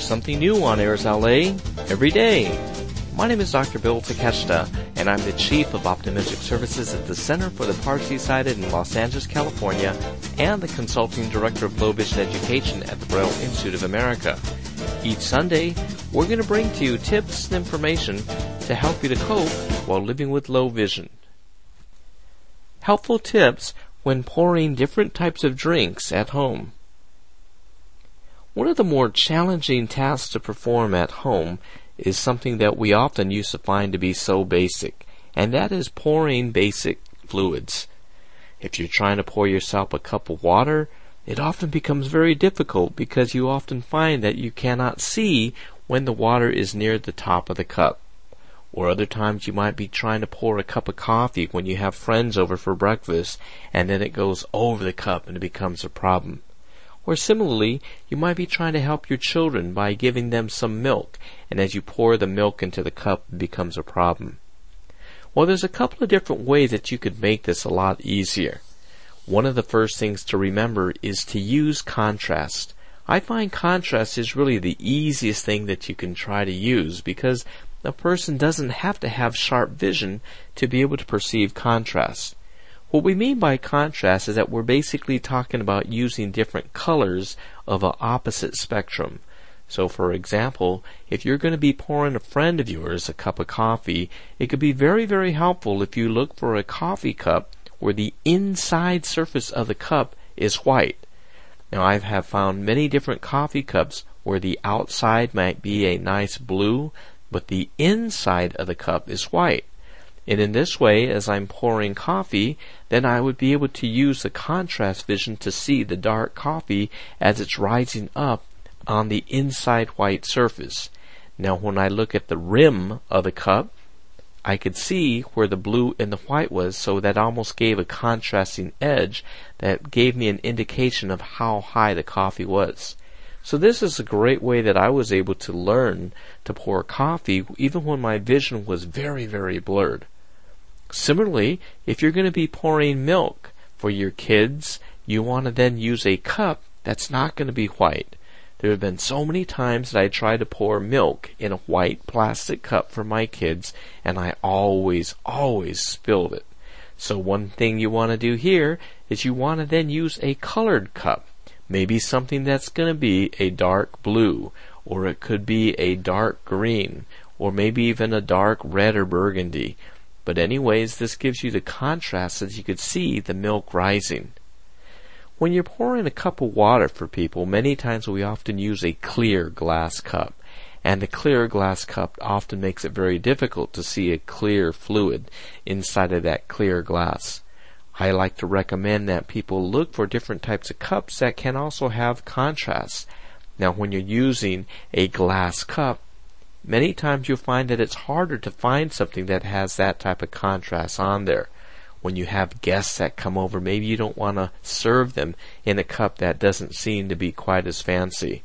There's something new on Airs LA every day. My name is Dr. Bill Takeshita, and I'm the Chief of Optometric Services at the Center for the Partially Sighted in Los Angeles, California, and the Consulting Director of Low Vision Education at the Braille Institute of America. Each Sunday, we're going to bring to you tips and information to help you to cope while living with low vision. Helpful tips when pouring different types of drinks at home. One of the more challenging tasks to perform at home is something that we often used to find to be so basic, and that is pouring basic fluids. If you're trying to pour yourself a cup of water, it often becomes very difficult because you often find that you cannot see when the water is near the top of the cup. Or other times you might be trying to pour a cup of coffee when you have friends over for breakfast and then it goes over the cup and it becomes a problem. Or similarly, you might be trying to help your children by giving them some milk, and as you pour the milk into the cup, it becomes a problem. Well, there's a couple of different ways that you could make this a lot easier. One of the first things to remember is to use contrast. I find contrast is really the easiest thing that you can try to use because a person doesn't have to have sharp vision to be able to perceive contrast. What we mean by contrast is that we're basically talking about using different colors of an opposite spectrum. So for example, if you're going to be pouring a friend of yours a cup of coffee, it could be very, very helpful if you look for a coffee cup where the inside surface of the cup is white. Now I have found many different coffee cups where the outside might be a nice blue, but the inside of the cup is white. And in this way, as I'm pouring coffee, then I would be able to use the contrast vision to see the dark coffee as it's rising up on the inside white surface. Now when I look at the rim of the cup, I could see where the blue and the white was, so that almost gave a contrasting edge that gave me an indication of how high the coffee was. So this is a great way that I was able to learn to pour coffee even when my vision was very, very blurred. Similarly, if you're going to be pouring milk for your kids, you want to then use a cup that's not going to be white. There have been so many times that I tried to pour milk in a white plastic cup for my kids, and I always, always spilled it. So one thing you want to do here is you want to then use a colored cup. Maybe something that's going to be a dark blue, or it could be a dark green, or maybe even a dark red or burgundy. But anyways, this gives you the contrast that you could see the milk rising. When you're pouring a cup of water for people, many times we often use a clear glass cup. And the clear glass cup often makes it very difficult to see a clear fluid inside of that clear glass. I like to recommend that people look for different types of cups that can also have contrast. Now when you're using a glass cup, many times you'll find that it's harder to find something that has that type of contrast on there. When you have guests that come over, maybe you don't want to serve them in a cup that doesn't seem to be quite as fancy.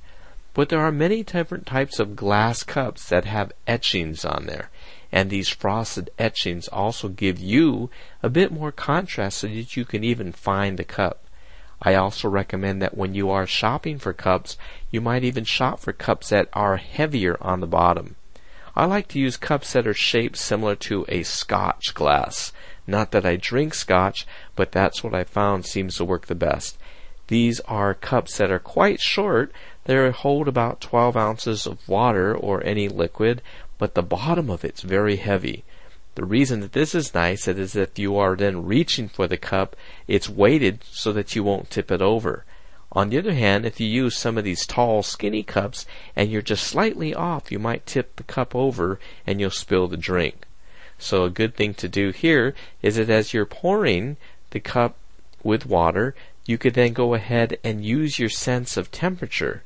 But there are many different types of glass cups that have etchings on there. And these frosted etchings also give you a bit more contrast so that you can even find the cup. I also recommend that when you are shopping for cups, you might even shop for cups that are heavier on the bottom. I like to use cups that are shaped similar to a scotch glass. Not that I drink scotch, but that's what I found seems to work the best. These are cups that are quite short. They hold about 12 ounces of water or any liquid, but the bottom of it's very heavy. The reason that this is nice is that if you are then reaching for the cup, it's weighted so that you won't tip it over. On the other hand, if you use some of these tall, skinny cups and you're just slightly off, you might tip the cup over and you'll spill the drink. So a good thing to do here is that as you're pouring the cup with water, you could then go ahead and use your sense of temperature.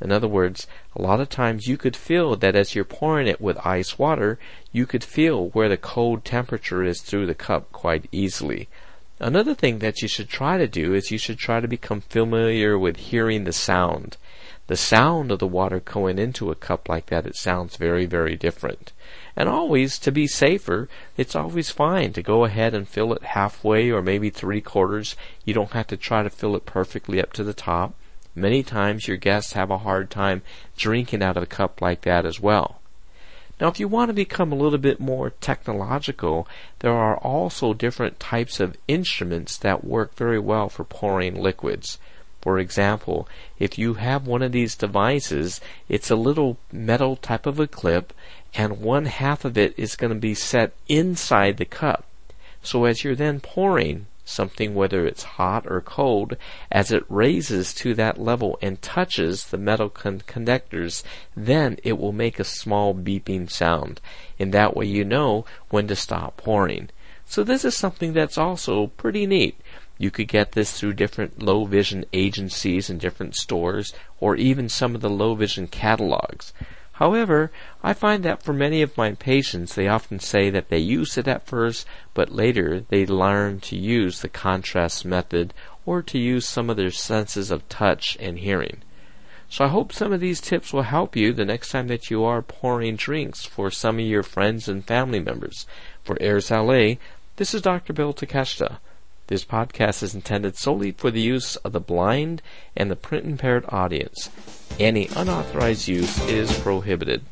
In other words, a lot of times you could feel that as you're pouring it with ice water, you could feel where the cold temperature is through the cup quite easily. Another thing that you should try to do is you should try to become familiar with hearing the sound. The sound of the water going into a cup like that, it sounds very, very different. And always, to be safer, it's always fine to go ahead and fill it halfway or maybe three quarters. You don't have to try to fill it perfectly up to the top. Many times your guests have a hard time drinking out of a cup like that as well. Now, if you want to become a little bit more technological, there are also different types of instruments that work very well for pouring liquids. For example, if you have one of these devices, it's a little metal type of a clip, and one half of it is going to be set inside the cup. So as you're then pouring, something, whether it's hot or cold, as it raises to that level and touches the metal con- conductors, then it will make a small beeping sound. In that way you know when to stop pouring. So this is something that's also pretty neat. You could get this through different low vision agencies and different stores, or even some of the low vision catalogs. However, I find that for many of my patients, they often say that they use it at first, but later they learn to use the contrast method or to use some of their senses of touch and hearing. So I hope some of these tips will help you the next time that you are pouring drinks for some of your friends and family members. For Airs LA, this is Dr. Bill Takeshita. This podcast is intended solely for the use of the blind and the print impaired audience. Any unauthorized use is prohibited.